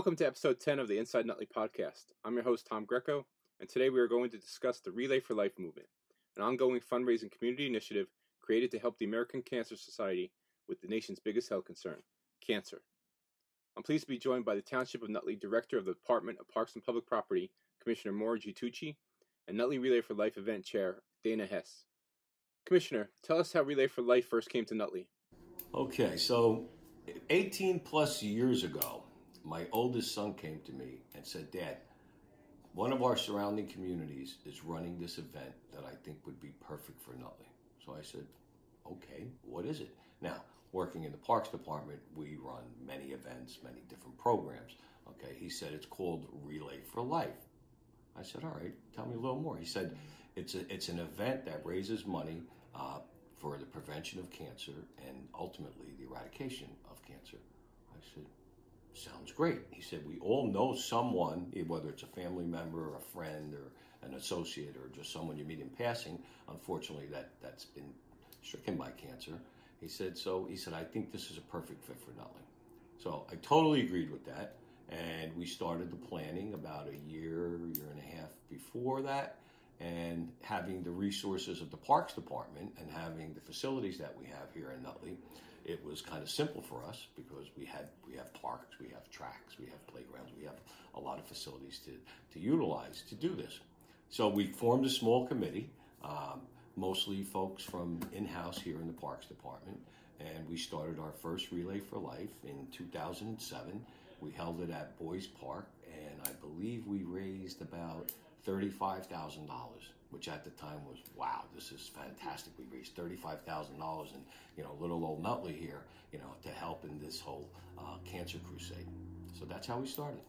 Welcome to episode 10 of the Inside Nutley podcast. I'm your host, Tom Greco, and today we are going to discuss the Relay for Life movement, an ongoing fundraising community initiative created to help the American Cancer Society with the nation's biggest health concern cancer. I'm pleased to be joined by the Township of Nutley Director of the Department of Parks and Public Property, Commissioner Mauro G. Tucci, and Nutley Relay for Life event chair, Dayna Hess. Commissioner, tell us how Relay for Life first came to Nutley. Okay, so 18 plus years ago, my oldest son came to me and said, Dad, one of our surrounding communities is running this event that I think would be perfect for Nutley. So I said, okay, what is it? Now, working in the Parks Department, we run many events, many different programs. Okay, he said it's called Relay for Life. I said, all right, tell me a little more. He said, it's, a, it's an event that raises money uh, for the prevention of cancer and ultimately the eradication of cancer. I said, sounds great. He said, we all know someone, eh, whether it's a family member or a friend or an associate or just someone you meet in passing, unfortunately, that, that's been stricken by cancer. He said, so he said, I think this is a perfect fit for Nutley. So I totally agreed with that. And we started the planning about a year, year and a half before that. And having the resources of the Parks Department and having the facilities that we have here in Nutley, it was kind of simple for us because we had we have parks, we have tracks, we have playgrounds, we have a lot of facilities to, to utilize to do this. So we formed a small committee, um, mostly folks from in-house here in the Parks Department, and we started our first Relay for Life in 2007. We held it at Boys Park, and I believe we raised about $35,000, which at the time was, wow, this is fantastic. We raised $35,000 and, you know, little old Nutley here, you know, to help in this whole uh, cancer crusade. So that's how we started.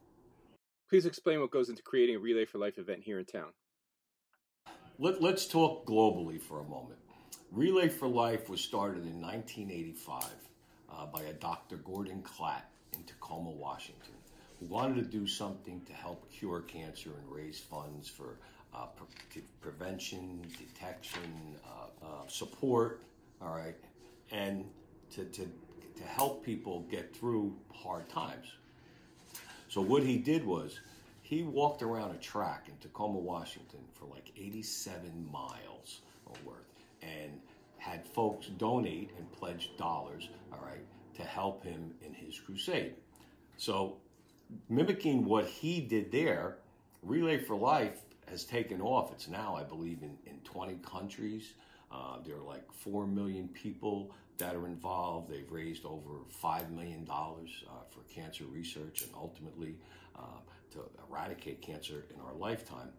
Please explain what goes into creating a Relay for Life event here in town. Let, let's talk globally for a moment. Relay for Life was started in 1985 uh, by a Dr. Gordon Klatt in Tacoma, Washington, who wanted to do something to help cure cancer and raise funds for uh, pre- prevention, detection, uh, uh, support, all right, and to, to, to help people get through hard times. So what he did was he walked around a track in Tacoma, Washington for like 87 miles worth and had folks donate and pledge dollars, all right, to help him in his crusade. So, mimicking what he did there, Relay for Life has taken off. It's now, I believe, in, in 20 countries. Uh, there are like 4 million people that are involved. They've raised over $5 million uh, for cancer research and ultimately uh, to eradicate cancer in our lifetime.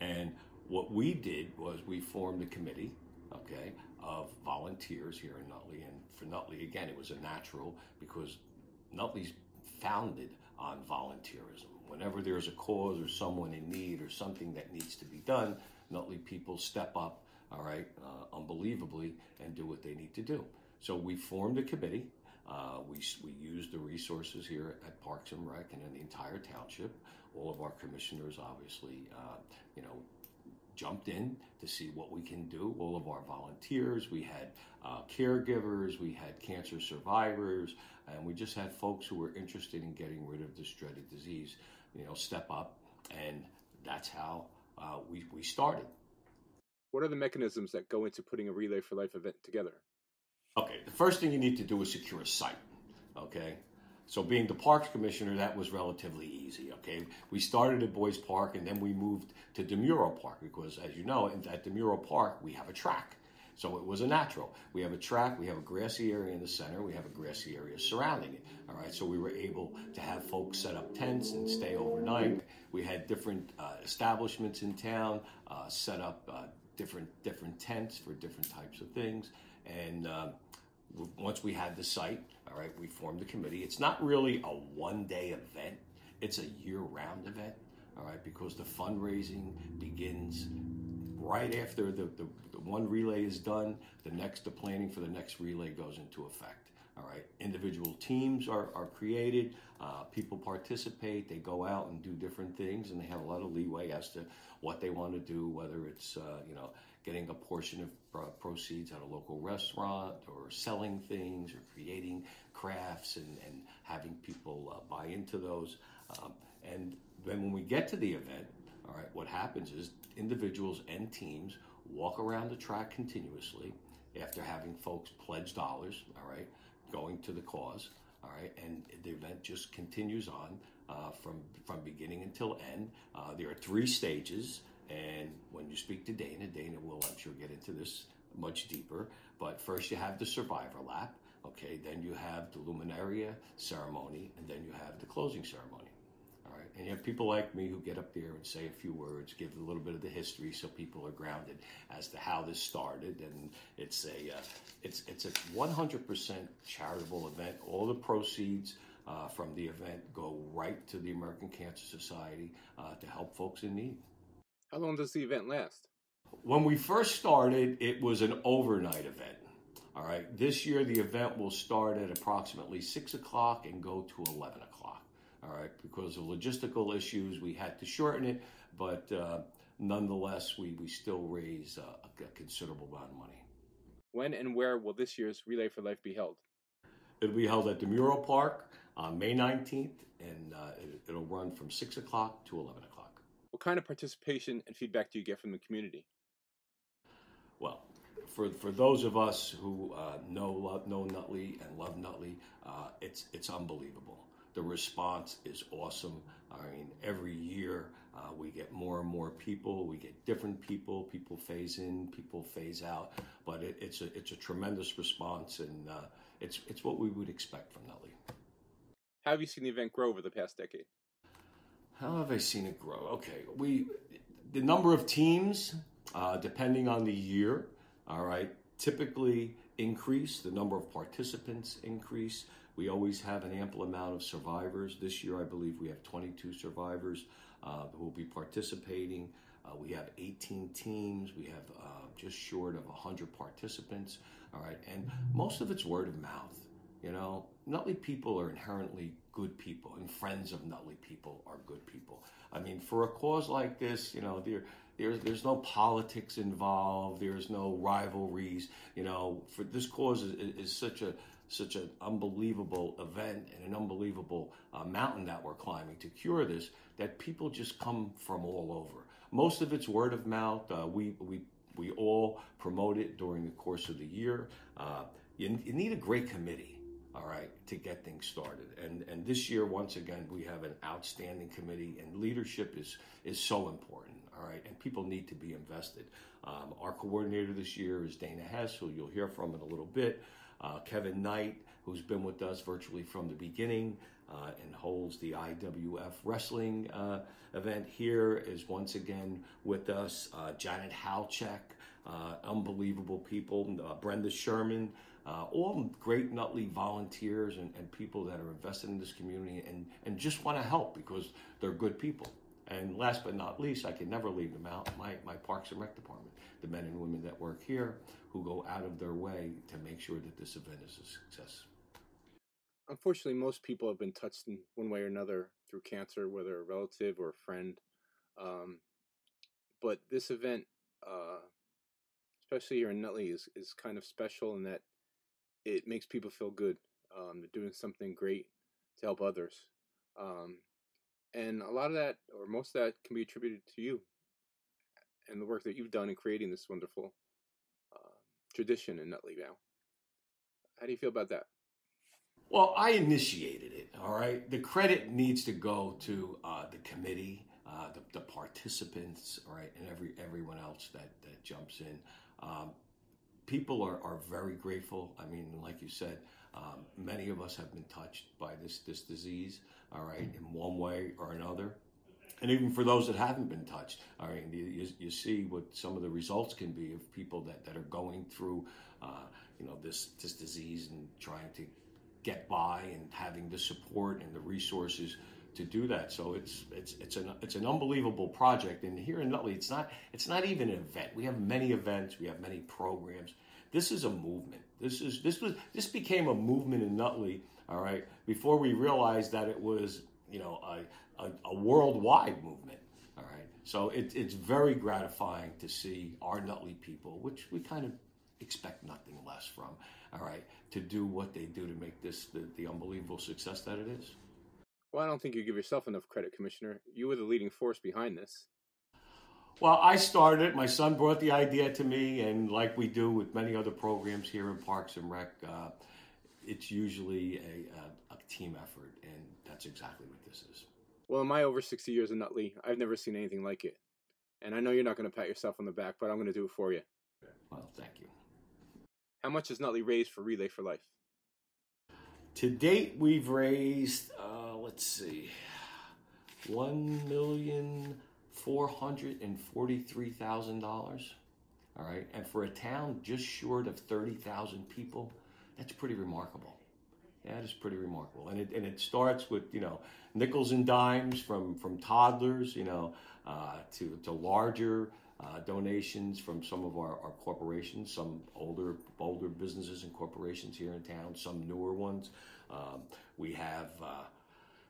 And what we did was we formed a committee, okay, of volunteers here in Nutley. And for Nutley, again, it was a natural because Nutley's founded on volunteerism. Whenever there's a cause or someone in need or something that needs to be done, Nutley people step up, all right, uh, unbelievably, and do what they need to do. So we formed a committee. Uh, we, we used the resources here at Parks and Rec and in the entire township. All of our commissioners, obviously, uh, you know, jumped in to see what we can do. All of our volunteers, we had uh, caregivers, we had cancer survivors, and we just had folks who were interested in getting rid of this dreaded disease, you know, step up, and that's how uh, we, we started. What are the mechanisms that go into putting a Relay for Life event together? Okay, the first thing you need to do is secure a site. Okay, so being the parks commissioner, that was relatively easy. Okay, we started at Boys Park and then we moved to DeMuro Park because, as you know, at DeMuro Park we have a track. So it was a natural. We have a track, we have a grassy area in the center, we have a grassy area surrounding it. All right, so we were able to have folks set up tents and stay overnight. We had different uh, establishments in town uh, set up uh, different different tents for different types of things, and uh, once we had the site, all right, we formed the committee. It's not really a one day event, it's a year round event, all right, because the fundraising begins right after the, the, the, one relay is done, the next, the planning for the next relay goes into effect. All right, individual teams are, are created, uh, people participate, they go out and do different things, and they have a lot of leeway as to what they want to do, whether it's, uh, you know, getting a portion of proceeds at a local restaurant or selling things or creating crafts and, and having people uh, buy into those. Um, and then when we get to the event, all right, what happens is individuals and teams walk around the track continuously after having folks pledge dollars, all right, going to the cause, all right, and the event just continues on uh, from from beginning until end. Uh, there are three stages, and when you speak to Dayna, Dayna will, I'm sure, get into this much deeper. But first, you have the survivor lap, okay, then you have the luminaria ceremony, and then you have the closing ceremony. And you have people like me who get up there and say a few words, give a little bit of the history, so people are grounded as to how this started. And it's a uh, it's it's a 100% charitable event. All the proceeds uh, from the event go right to the American Cancer Society uh, to help folks in need. How long does the event last? When we first started, it was an overnight event. All right. This year, the event will start at approximately six o'clock and go to eleven o'clock. All right, because of logistical issues, we had to shorten it, but uh, nonetheless, we, we still raise uh, a, considerable amount of money. When and where will this year's Relay for Life be held? It'll be held at DeMuro Park on May 19th, and uh, it, will run from 6 o'clock to 11 o'clock. What kind of participation and feedback do you get from the community? Well, for, for those of us who uh, know love, know Nutley and love Nutley, uh, it's it's unbelievable. The response is awesome. I mean, every year uh, we get more and more people. We get different people. People phase in, people phase out. But it, it's a it's a tremendous response, and uh, it's it's what we would expect from Nutley. How have you seen the event grow over the past decade? How have I seen it grow? Okay, we the number of teams, uh, depending on the year, all right, typically increase. The number of participants increase. We always have an ample amount of survivors. This year, I believe we have 22 survivors uh, who will be participating. Uh, we have 18 teams. We have uh, just short of 100 participants. All right, and most of it's word of mouth. You know, Nutley people are inherently good people, and friends of Nutley people are good people. I mean, for a cause like this, you know, there, there's there's no politics involved. There's no rivalries. You know, for this cause is, is such a such an unbelievable event and an unbelievable uh, mountain that we're climbing to cure this that people just come from all over. Most of it's word of mouth. Uh, we we we all promote it during the course of the year. Uh, you, you need a great committee, all right, to get things started. And and this year, once again, we have an outstanding committee, and leadership is is so important, all right, and people need to be invested. Um, our coordinator this year is Dayna Hess, who you'll hear from in a little bit. Uh, Kevin Knight, who's been with us virtually from the beginning uh, and holds the IWF wrestling uh, event here, is once again with us. Uh, Janet Halchek, uh, unbelievable people. Uh, Brenda Sherman, all great Nutley volunteers and, and people that are invested in this community and, and just want to help because they're good people. And last but not least, I can never leave them out. My, my Parks and Rec department, the men and women that work here, who go out of their way to make sure that this event is a success. Unfortunately, most people have been touched in one way or another through cancer, whether a relative or a friend. Um, but this event, uh, especially here in Nutley, is, is kind of special in that it makes people feel good. Um, they're doing something great to help others. Um, and a lot of that, or most of that, can be attributed to you and the work that you've done in creating this wonderful tradition in Nutley now. How do you feel about that? Well, I initiated it. All right, the credit needs to go to uh, the committee, uh, the, the, participants, all right, and every everyone else that that jumps in. Um, people are, are very grateful. I mean, like you said, um, many of us have been touched by this this disease, all right, in one way or another and even for those that haven't been touched, I mean, you, you see what some of the results can be of people that, that are going through, uh, you know, this this disease and trying to get by and having the support and the resources to do that. So it's it's it's an it's an unbelievable project. And here in Nutley, it's not it's not even an event. We have many events. We have many programs. This is a movement. This is this was this became a movement in Nutley. All right, before we realized that it was you know a, a, a worldwide movement. All right. So it, it's very gratifying to see our Nutley people, which we kind of expect nothing less from, all right, to do what they do to make this the, the unbelievable success that it is. Well, I don't think you give yourself enough credit, Commissioner. You were the leading force behind this. Well, I started. My son brought the idea to me, and like we do with many other programs here in Parks and Rec, uh, it's usually a, a, a team effort, and that's exactly what this is. Well, in my over 60 years in Nutley, I've never seen anything like it. And I know you're not going to pat yourself on the back, but I'm going to do it for you. Well, thank you. How much has Nutley raised for Relay for Life? To date, we've raised, uh, let's see, one million four hundred and forty-three thousand dollars. All right, and for a town just short of thirty thousand people, that's pretty remarkable. That is pretty remarkable, and it and it starts with you know nickels and dimes from from toddlers, you know, uh, to to larger uh, donations from some of our, our corporations, some older older businesses and corporations here in town, some newer ones. Um, we have uh,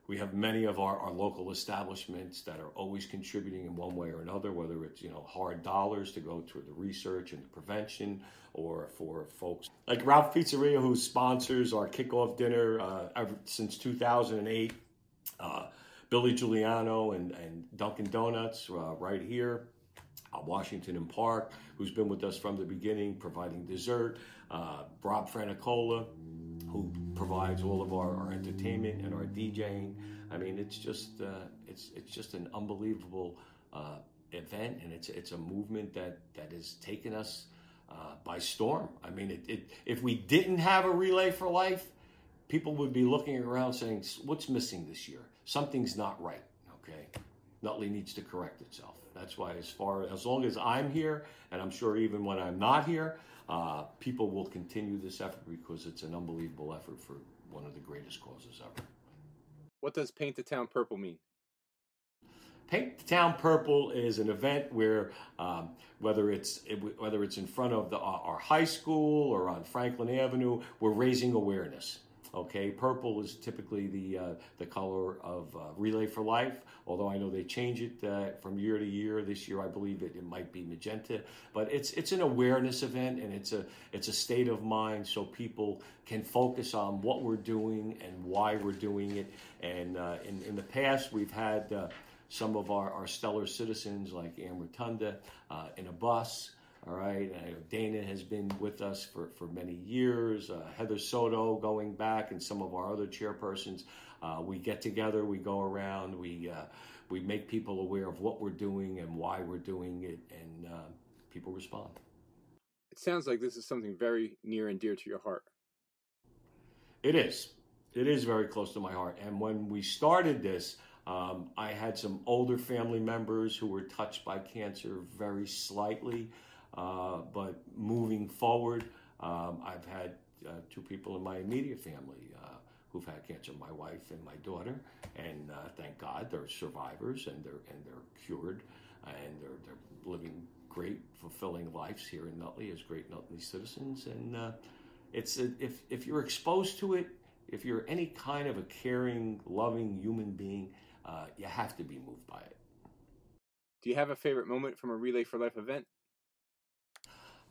we have many of our, our local establishments that are always contributing in one way or another, whether it's you know hard dollars to go to the research and the prevention, or for folks like Ralph Pizzeria, who sponsors our kickoff dinner uh, ever, since 2008. Uh, Billy Giuliano and, and Dunkin' Donuts uh, right here. Washington and Park, who's been with us from the beginning, providing dessert. Uh, Rob Franicola, who provides all of our, our entertainment and our DJing. I mean, it's just uh, it's it's just an unbelievable uh, event, and it's it's a movement that that has taken us uh, by storm. I mean, it, it, if we didn't have a relay for life, people would be looking around saying, "What's missing this year? Something's not right." Okay, Nutley needs to correct itself. That's why, as far as long as I'm here, and I'm sure even when I'm not here, uh, people will continue this effort because it's an unbelievable effort for one of the greatest causes ever. What does Paint the Town Purple mean? Paint the Town Purple is an event where um, whether it's whether it's in front of the, our high school or on Franklin Avenue, we're raising awareness. Okay, purple is typically the uh, the color of uh, Relay for Life. Although I know they change it uh, from year to year. This year, I believe it, it might be magenta. But it's it's an awareness event, and it's a it's a state of mind so people can focus on what we're doing and why we're doing it. And uh, in in the past, we've had uh, some of our, our stellar citizens like Ann Rotunda uh, in a bus. All right, Dayna has been with us for, for many years. Uh, Heather Soto going back, and some of our other chairpersons. Uh, we get together, we go around, we uh, we make people aware of what we're doing and why we're doing it, and uh, people respond. It sounds like this is something very near and dear to your heart. It is. It is very close to my heart. And when we started this, um, I had some older family members who were touched by cancer very slightly. Uh, but moving forward, um, I've had uh, two people in my immediate family uh, who've had cancer, my wife and my daughter, and uh, thank God they're survivors and they're and they're cured and they're they're living great, fulfilling lives here in Nutley as great Nutley citizens. And uh, it's a, if if you're exposed to it, if you're any kind of a caring, loving human being, you have to be moved by it. Do you have a favorite moment from a Relay for Life event?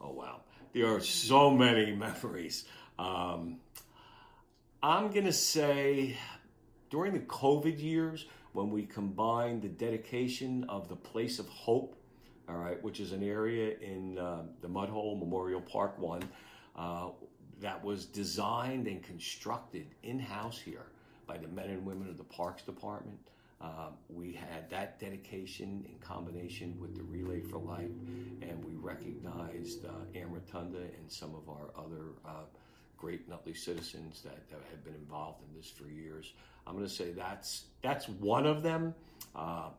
Oh, wow. There are so many memories. Um, I'm going to say during the COVID years, when we combined the dedication of the Place of Hope, all right, which is an area in uh, the Mudhole Memorial Park 1 uh, that was designed and constructed in house here by the men and women of the Parks Department. Uh, we had that dedication in combination with the Relay for Life, and we recognized uh, Rotunda and some of our other uh, great Nutley citizens that, that have been involved in this for years. I'm going to say that's that's one of them. Uh,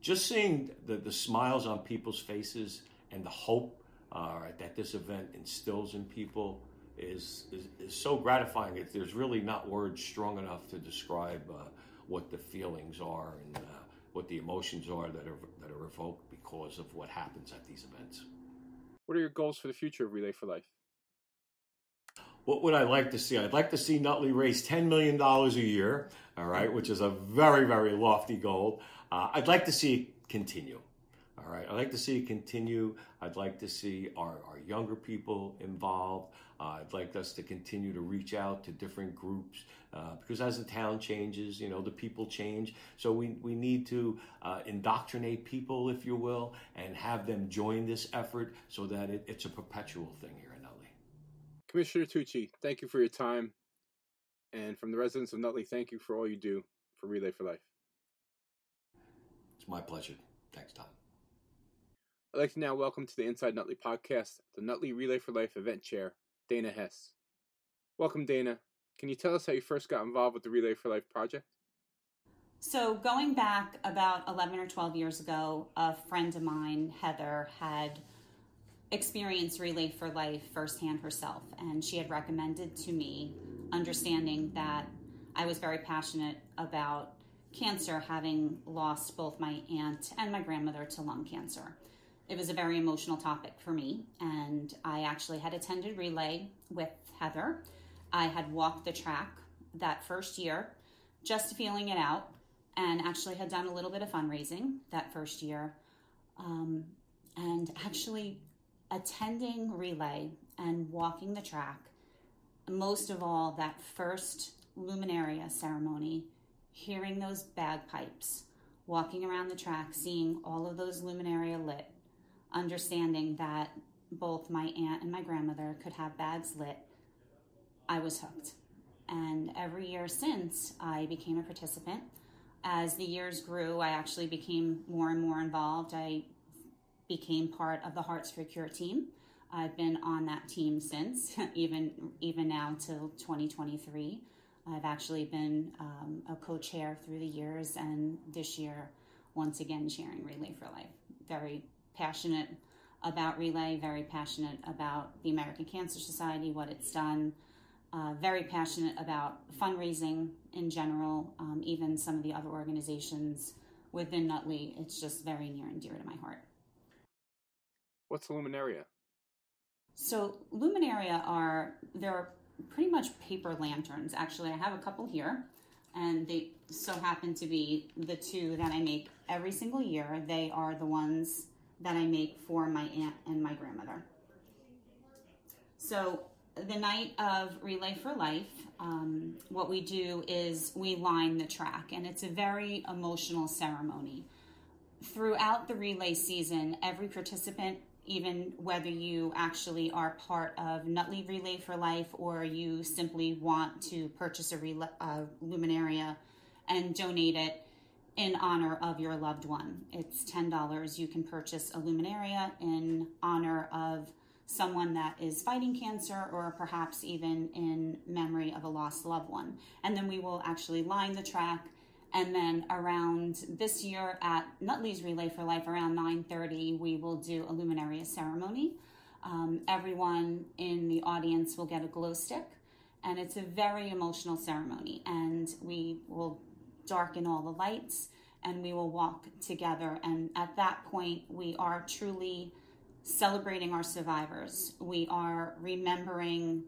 just seeing the, the smiles on people's faces and the hope uh, that this event instills in people is, is, is so gratifying. There's really not words strong enough to describe uh, what the feelings are and uh, what the emotions are that are that are evoked because of what happens at these events. What are your goals for the future of Relay for Life? What would I like to see? I'd like to see Nutley raise $10 million a year, all right, which is a very, very lofty goal. Uh, I'd like to see continue. All right, I'd like to see it continue. I'd like to see our, our younger people involved. Uh, I'd like us to continue to reach out to different groups uh, because as the town changes, you know, the people change. So we, we need to uh, indoctrinate people, if you will, and have them join this effort so that it, it's a perpetual thing here in Nutley. Commissioner Tucci, thank you for your time. And from the residents of Nutley, thank you for all you do for Relay for Life. It's my pleasure. Thanks, Tom. I'd like to now welcome to the Inside Nutley podcast the Nutley Relay for Life event chair, Dayna Hess. Welcome, Dayna. Can you tell us how you first got involved with the Relay for Life project? So, going back about 11 or 12 years ago, a friend of mine, Heather, had experienced Relay for Life firsthand herself, and she had recommended to me, understanding that I was very passionate about cancer, having lost both my aunt and my grandmother to lung cancer it was a very emotional topic for me. And I actually had attended relay with Heather. I had walked the track that first year, just feeling it out, and actually had done a little bit of fundraising that first year. Um, and actually attending relay and walking the track, most of all, that first luminaria ceremony, hearing those bagpipes, walking around the track, seeing all of those luminaria lit, understanding that both my aunt and my grandmother could have bags lit, I was hooked. And every year since, I became a participant. As the years grew, I actually became more and more involved. I became part of the Hearts for Cure team. I've been on that team since, even even now till 2023. I've actually been um, a co-chair through the years, and this year, once again, sharing Relay for Life. Very passionate about Relay, very passionate about the American Cancer Society, what it's done, uh, very passionate about fundraising in general, um, even some of the other organizations within Nutley. It's just very near and dear to my heart. What's Luminaria? So Luminaria are they're pretty much paper lanterns. Actually, I have a couple here, and they so happen to be the two that I make every single year. They are the ones that I make for my aunt and my grandmother. So the night of Relay for Life, um, what we do is we line the track, and it's a very emotional ceremony. Throughout the relay season, every participant, even whether you actually are part of Nutley Relay for Life or you simply want to purchase a, relay, a luminaria and donate it, in honor of your loved one. It's $10. You can purchase a luminaria in honor of someone that is fighting cancer or perhaps even in memory of a lost loved one. And then we will actually line the track and then around this year at Nutley's Relay for Life around 9:30 we will do a luminaria ceremony. Um, everyone in the audience will get a glow stick and it's a very emotional ceremony and we will darken all the lights and we will walk together. And at that point, we are truly celebrating our survivors. We are remembering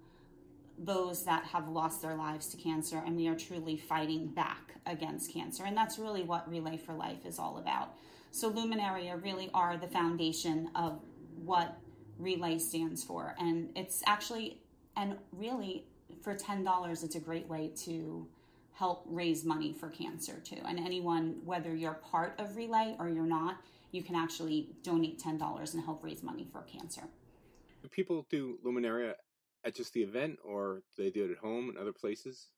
those that have lost their lives to cancer, and we are truly fighting back against cancer. And that's really what Relay for Life is all about. So, Luminaria really are the foundation of what Relay stands for. And it's actually, and really, for $10, it's a great way to help raise money for cancer too. And anyone, whether you're part of Relay or you're not, you can actually donate $10 and help raise money for cancer. Do people do Luminaria at just the event or do they do it at home and other places?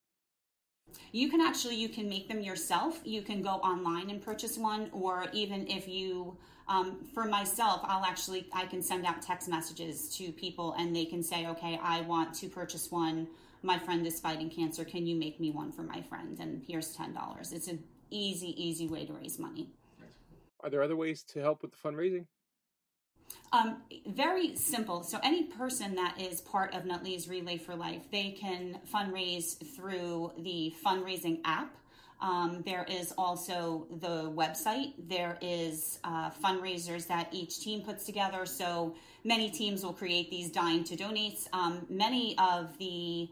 You can actually you can make them yourself. You can go online and purchase one, or even if you, um, for myself, I'll actually I can send out text messages to people and they can say, okay, I want to purchase one my friend is fighting cancer. Can you make me one for my friend? And here's $10. It's an easy, easy way to raise money. Are there other ways to help with the fundraising? Um, very simple. So, any person that is part of Nutley's Relay for Life, they can fundraise through the fundraising app. Um, there is also the website. There is uh, fundraisers that each team puts together. So many teams will create these dying to donates. Um, many of the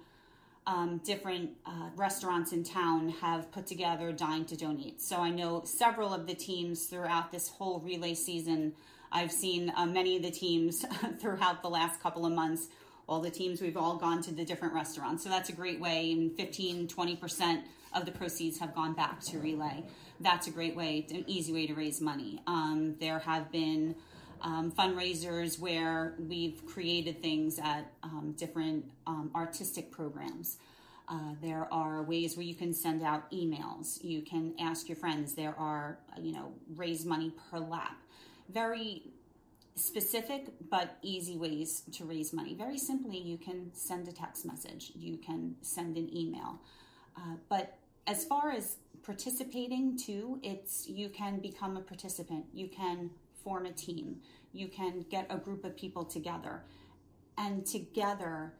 um, different uh, restaurants in town have put together Dying to Donate. So I know several of the teams throughout this whole relay season. I've seen uh, many of the teams throughout the last couple of months. All the teams, we've all gone to the different restaurants. So that's a great way, and 15, 20% of the proceeds have gone back to Relay. That's a great way, an easy way to raise money. Um, there have been um, fundraisers where we've created things at um, different um, artistic programs. Uh, there are ways where you can send out emails. You can ask your friends. There are, you know, raise money per lap. Very specific but easy ways to raise money. Very simply, you can send a text message, you can send an email. Uh, but as far as participating too, it's you can become a participant. You can form a team. You can get a group of people together and together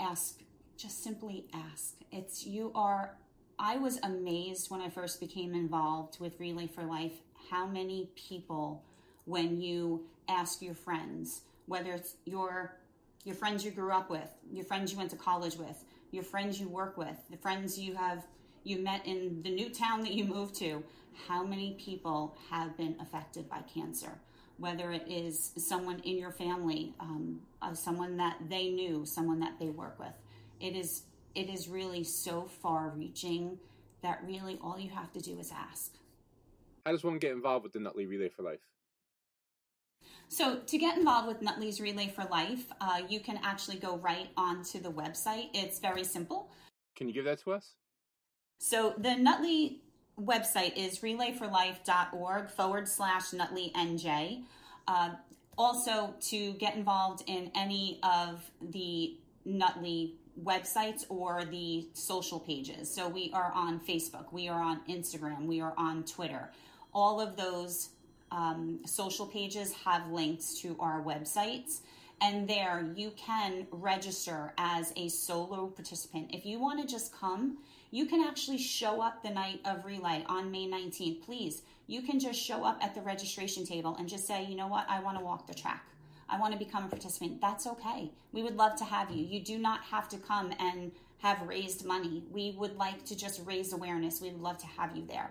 ask, just simply ask. It's you are, I was amazed when I first became involved with Relay for Life how many people, when you ask your friends, whether it's your your friends you grew up with, your friends you went to college with, your friends you work with, the friends you have you met in the new town that you moved to, how many people have been affected by cancer? Whether it is someone in your family, um, uh, someone that they knew, someone that they work with, it is it is really so far-reaching that really all you have to do is ask. How does one get involved with the Nutley Relay for Life? So, to get involved with Nutley's Relay for Life, uh, you can actually go right onto the website. It's very simple. Can you give that to us? So, the Nutley website is relayforlife.org forward slash Nutley NJ. Uh, also, to get involved in any of the Nutley websites or the social pages. So, we are on Facebook, we are on Instagram, we are on Twitter. All of those um, social pages have links to our websites. And there you can register as a solo participant. If you want to just come, you can actually show up the night of relay on May 19th. Please, you can just show up at the registration table and just say, you know what, I want to walk the track. I want to become a participant. That's okay. We would love to have you. You do not have to come and have raised money. We would like to just raise awareness. We would love to have you there.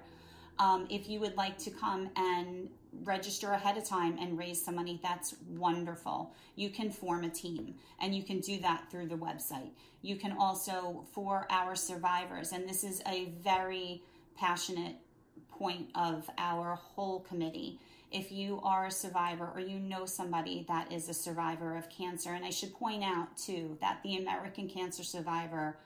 Um, if you would like to come and register ahead of time and raise some money, that's wonderful. You can form a team and you can do that through the website. You can also, for our survivors, and this is a very passionate point of our whole committee. If you are a survivor or you know somebody that is a survivor of cancer, and I should point out too that the American Cancer Survivor,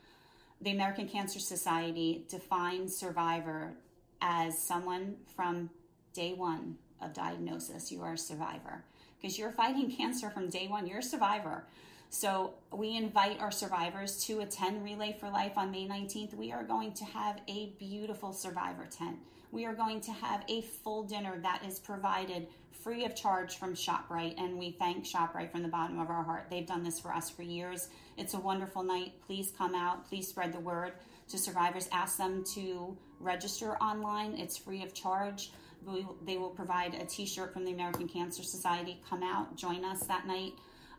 the American Cancer Society defines survivor as someone from day one of diagnosis, you are a survivor because you're fighting cancer from day one. You're a survivor. So we invite our survivors to attend Relay for Life on May 19th. We are going to have a beautiful survivor tent. We are going to have a full dinner that is provided free of charge from ShopRite, and we thank ShopRite from the bottom of our heart. They've done this for us for years. It's a wonderful night. Please come out. Please spread the word to survivors. Ask them to register online. It's free of charge. We, they will provide a T-shirt from the American Cancer Society. Come out, join us that night.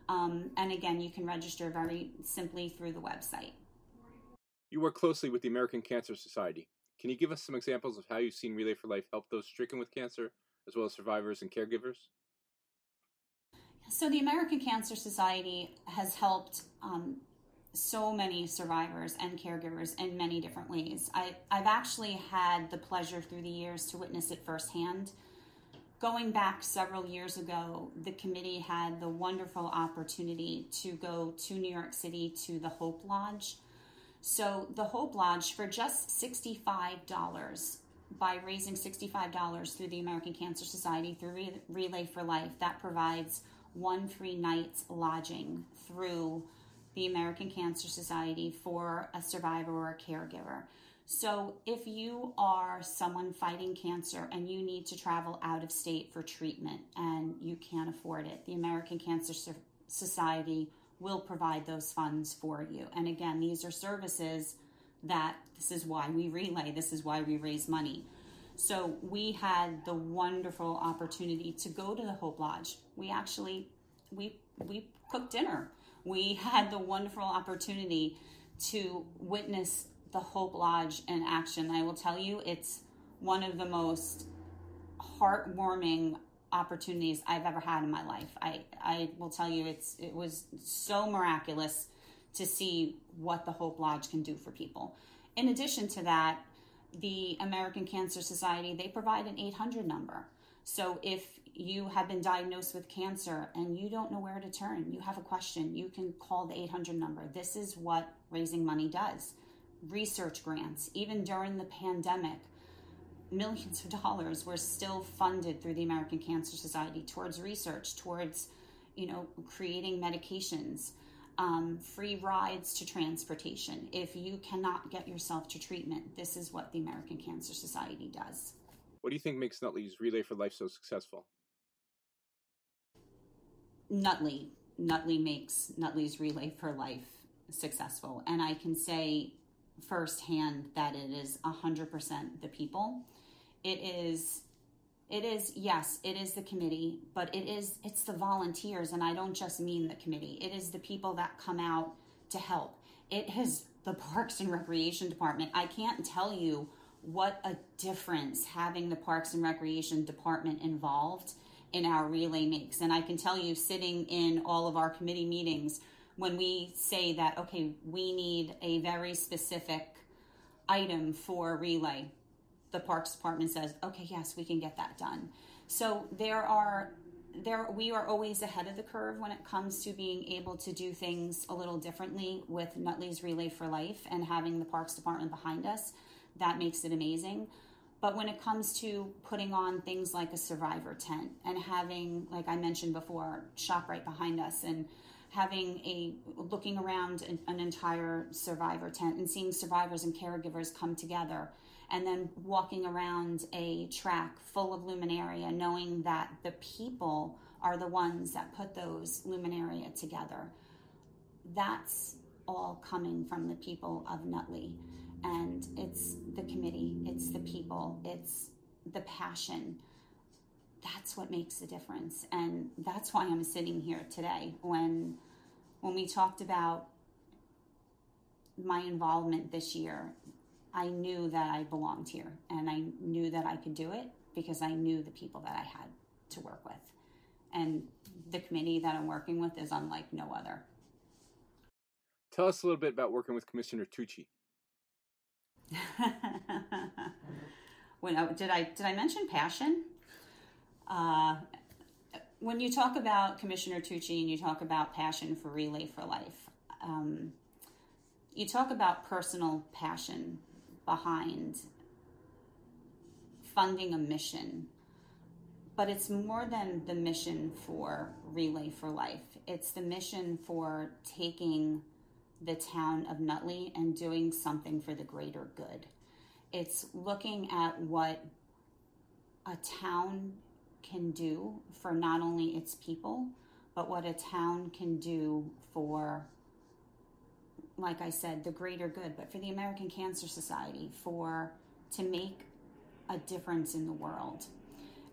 Um, and again, you can register very simply through the website. You work closely with the American Cancer Society. Can you give us some examples of how you've seen Relay for Life help those stricken with cancer, as well as survivors and caregivers? So, the American Cancer Society has helped um, so many survivors and caregivers in many different ways. I, I've actually had the pleasure through the years to witness it firsthand. Going back several years ago, the committee had the wonderful opportunity to go to New York City to the Hope Lodge. So, the Hope Lodge, for just $65, by raising $65 through the American Cancer Society through Relay for Life, that provides one free night's lodging through the American Cancer Society for a survivor or a caregiver. So, if you are someone fighting cancer and you need to travel out of state for treatment and you can't afford it, the American Cancer Society will provide those funds for you. And again, these are services that this is why we relay, this is why we raise money. So, we had the wonderful opportunity to go to the Hope Lodge. We actually we we cooked dinner we had the wonderful opportunity to witness the Hope Lodge in action. I will tell you, it's one of the most heartwarming opportunities I've ever had in my life. I, I will tell you, it's it was so miraculous to see what the Hope Lodge can do for people. In addition to that, the American Cancer Society they provide an 800 number. So if you have been diagnosed with cancer and you don't know where to turn, you have a question, you can call the 800 number. This is what raising money does. Research grants, even during the pandemic, millions of dollars were still funded through the American Cancer Society towards research, towards you know creating medications, um, free rides to transportation. If you cannot get yourself to treatment, this is what the American Cancer Society does. What do you think makes Nutley's Relay for Life so successful? Nutley, Nutley makes Nutley's Relay for Life successful, and I can say firsthand that it is 100% the people. It is it is yes it is the committee but it is it's the volunteers. And i don't just mean the committee. It is the people that come out to help. It is the parks and recreation department i can't tell you what a difference having the parks and recreation department involved in our relay makes and i can tell you sitting in all of our committee meetings when we say that okay we need a very specific item for relay the parks department says, okay, yes, we can get that done. So there are there we are always ahead of the curve when it comes to being able to do things a little differently with Nutley's Relay for Life and having the parks department behind us. That makes it amazing. But when it comes to putting on things like a survivor tent and having, like I mentioned before, ShopRite behind us and having a looking around an, an entire survivor tent and seeing survivors and caregivers come together and then walking around a track full of luminaria, knowing that the people are the ones that put those luminaria together. That's all coming from the people of Nutley. And it's the committee, it's the people, it's the passion. That's what makes the difference. And that's why I'm sitting here today. When when we talked about my involvement this year, I knew that I belonged here and I knew that I could do it because I knew the people that I had to work with. And the committee that I'm working with is unlike no other. Tell us a little bit about working with Commissioner Tucci. when oh, did I did I mention passion? Uh, when you talk about Commissioner Tucci and you talk about passion for Relay for Life, um, you talk about personal passion behind funding a mission. But it's more than the mission for Relay for Life. It's the mission for taking the town of Nutley and doing something for the greater good. It's looking at what a town can do for not only its people, but what a town can do for like I said, the greater good, but for the American Cancer Society, for to make a difference in the world.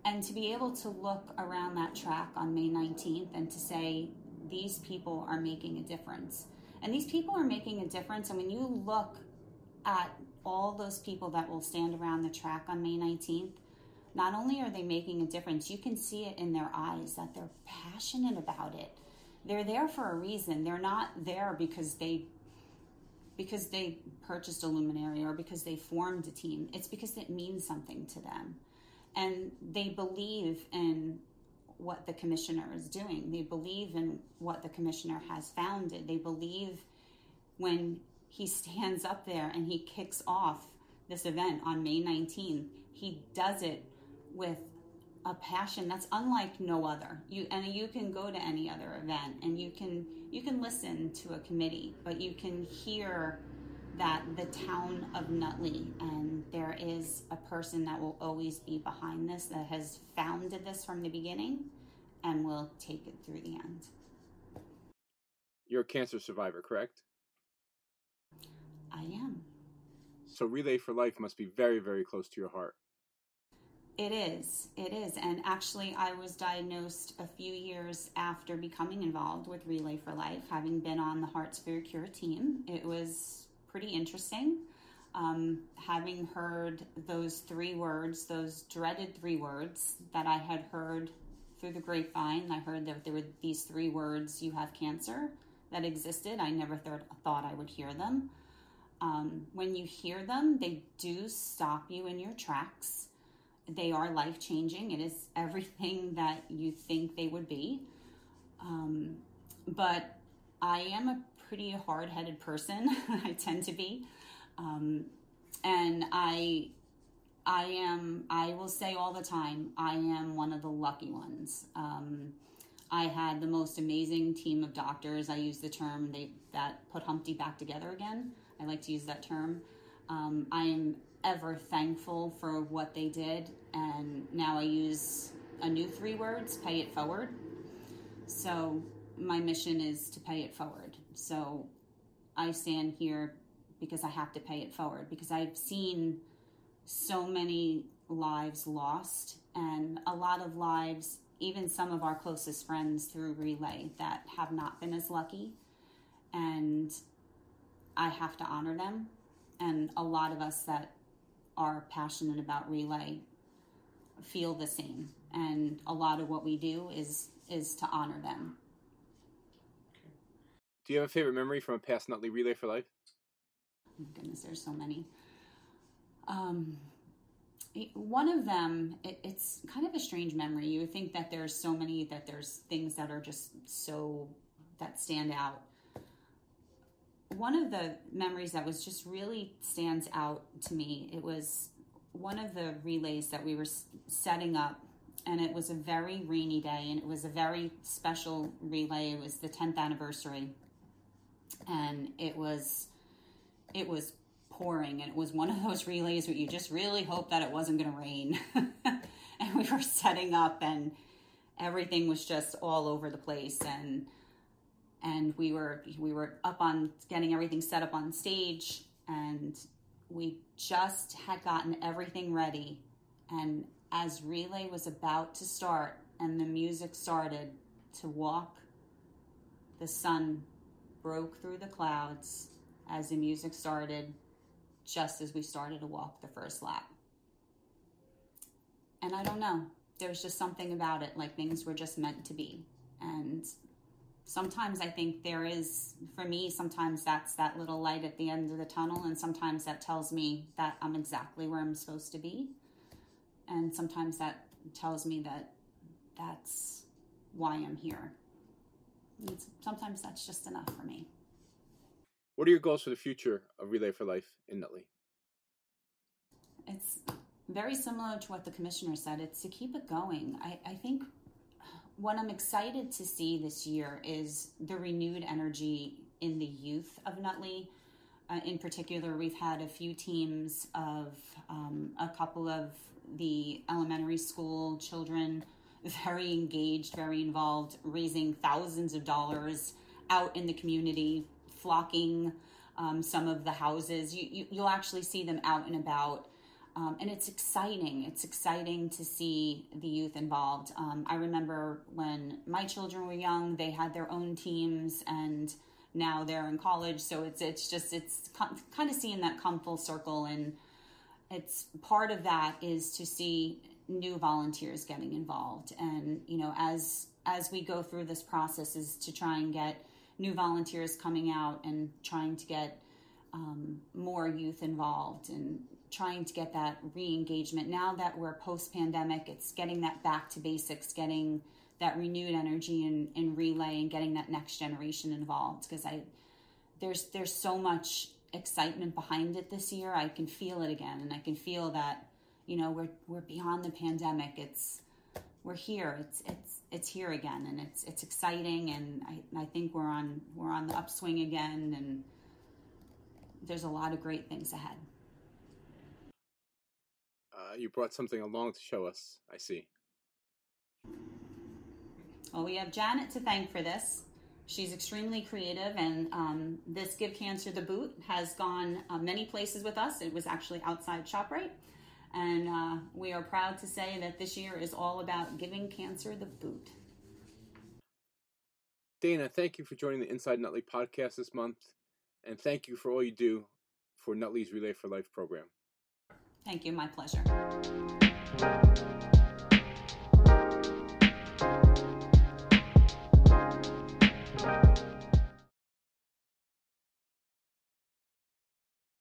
And to be able to look around that track on May 19th and to say, these people are making a difference. And these people are making a difference. And when you look at all those people that will stand around the track on May 19th, not only are they making a difference, you can see it in their eyes that they're passionate about it. They're there for a reason. They're not there because they because they purchased a luminary or because they formed a team. It's because it means something to them. And they believe in what the commissioner is doing. They believe in what the commissioner has founded. They believe when he stands up there and he kicks off this event on May 19th, he does it with a passion that's unlike no other. You and you can go to any other event and you can you can listen to a committee, but you can hear that the town of Nutley and there is a person that will always be behind this that has founded this from the beginning and will take it through the end. You're a cancer survivor, correct? I am. So Relay for Life must be very, very close to your heart. It is. It is. And actually, I was diagnosed a few years after becoming involved with Relay for Life, having been on the Hearts for a Cure team. It was pretty interesting. Um, having heard those three words, those dreaded three words that I had heard through the grapevine, I heard that there were these three words, you have cancer, that existed. I never th- thought I would hear them. Um, when you hear them, they do stop you in your tracks they are life changing. It is everything that you think they would be. Um, but I am a pretty hard headed person. I tend to be. Um, and I, I am, I will say all the time, I am one of the lucky ones. Um, I had the most amazing team of doctors. I use the term they, that put Humpty back together again. I like to use that term. Um, I am ever thankful for what they did. And now I use a new three words pay it forward. So my mission is to pay it forward. So I stand here because I have to pay it forward because I've seen so many lives lost and a lot of lives, even some of our closest friends through Relay that have not been as lucky. And I have to honor them. And a lot of us that are passionate about relay feel the same and a lot of what we do is is to honor them do you have a favorite memory from a past nutley relay for life? Oh goodness there's so many. Um, one of them it, it's kind of a strange memory. You think that there's so many that there's things that are just so that stand out. One of the memories that was just really stands out to me it was one of the relays that we were setting up and it was a very rainy day and it was a very special relay. It was the 10th anniversary and it was it was pouring. And it was one of those relays where you just really hope that it wasn't going to rain. And we were setting up and everything was just all over the place. And and we were we were up on getting everything set up on stage. And we just had gotten everything ready. And as relay was about to start and the music started to walk the sun broke through the clouds as the music started just as we started to walk the first lap and i don't know there was just something about it like things were just meant to be and sometimes I think there is, for me, sometimes that's that little light at the end of the tunnel, and sometimes that tells me that I'm exactly where I'm supposed to be. And sometimes that tells me that that's why I'm here. And sometimes that's just enough for me. What are your goals for the future of Relay for Life in Nutley? It's very similar to what the commissioner said. It's to keep it going. I, I think what I'm excited to see this year is the renewed energy in the youth of Nutley. Uh, in particular, we've had a few teams of um, a couple of the elementary school children very engaged, very involved, raising thousands of dollars out in the community, flocking um, some of the houses. You, you, you'll actually see them out and about um, and it's exciting. It's exciting to see the youth involved. Um, I remember when my children were young, they had their own teams, and now they're in college. So it's it's just it's kind of seeing that come full circle, and it's part of that is to see new volunteers getting involved, and you know as as we go through this process is to try and get new volunteers coming out and trying to get um, more youth involved and trying to get that re-engagement. Now that we're post-pandemic it's getting that back to basics getting that renewed energy and, and relay and getting that next generation involved. Because i there's there's so much excitement behind it this year. I can feel it again. And i can feel that you know we're we're beyond the pandemic it's we're here it's it's it's here again and it's it's exciting and i i think we're on we're on the upswing again and there's a lot of great things ahead you brought something along to show us. I see. Well, we have Janet to thank for this. She's extremely creative, and um, this Give Cancer the Boot has gone uh, many places with us. It was actually outside ShopRite, And uh, we are proud to say that this year is all about giving cancer the boot. Dayna, thank you for joining the Inside Nutley podcast this month, and thank you for all you do for Nutley's Relay for Life program. Thank you, my pleasure.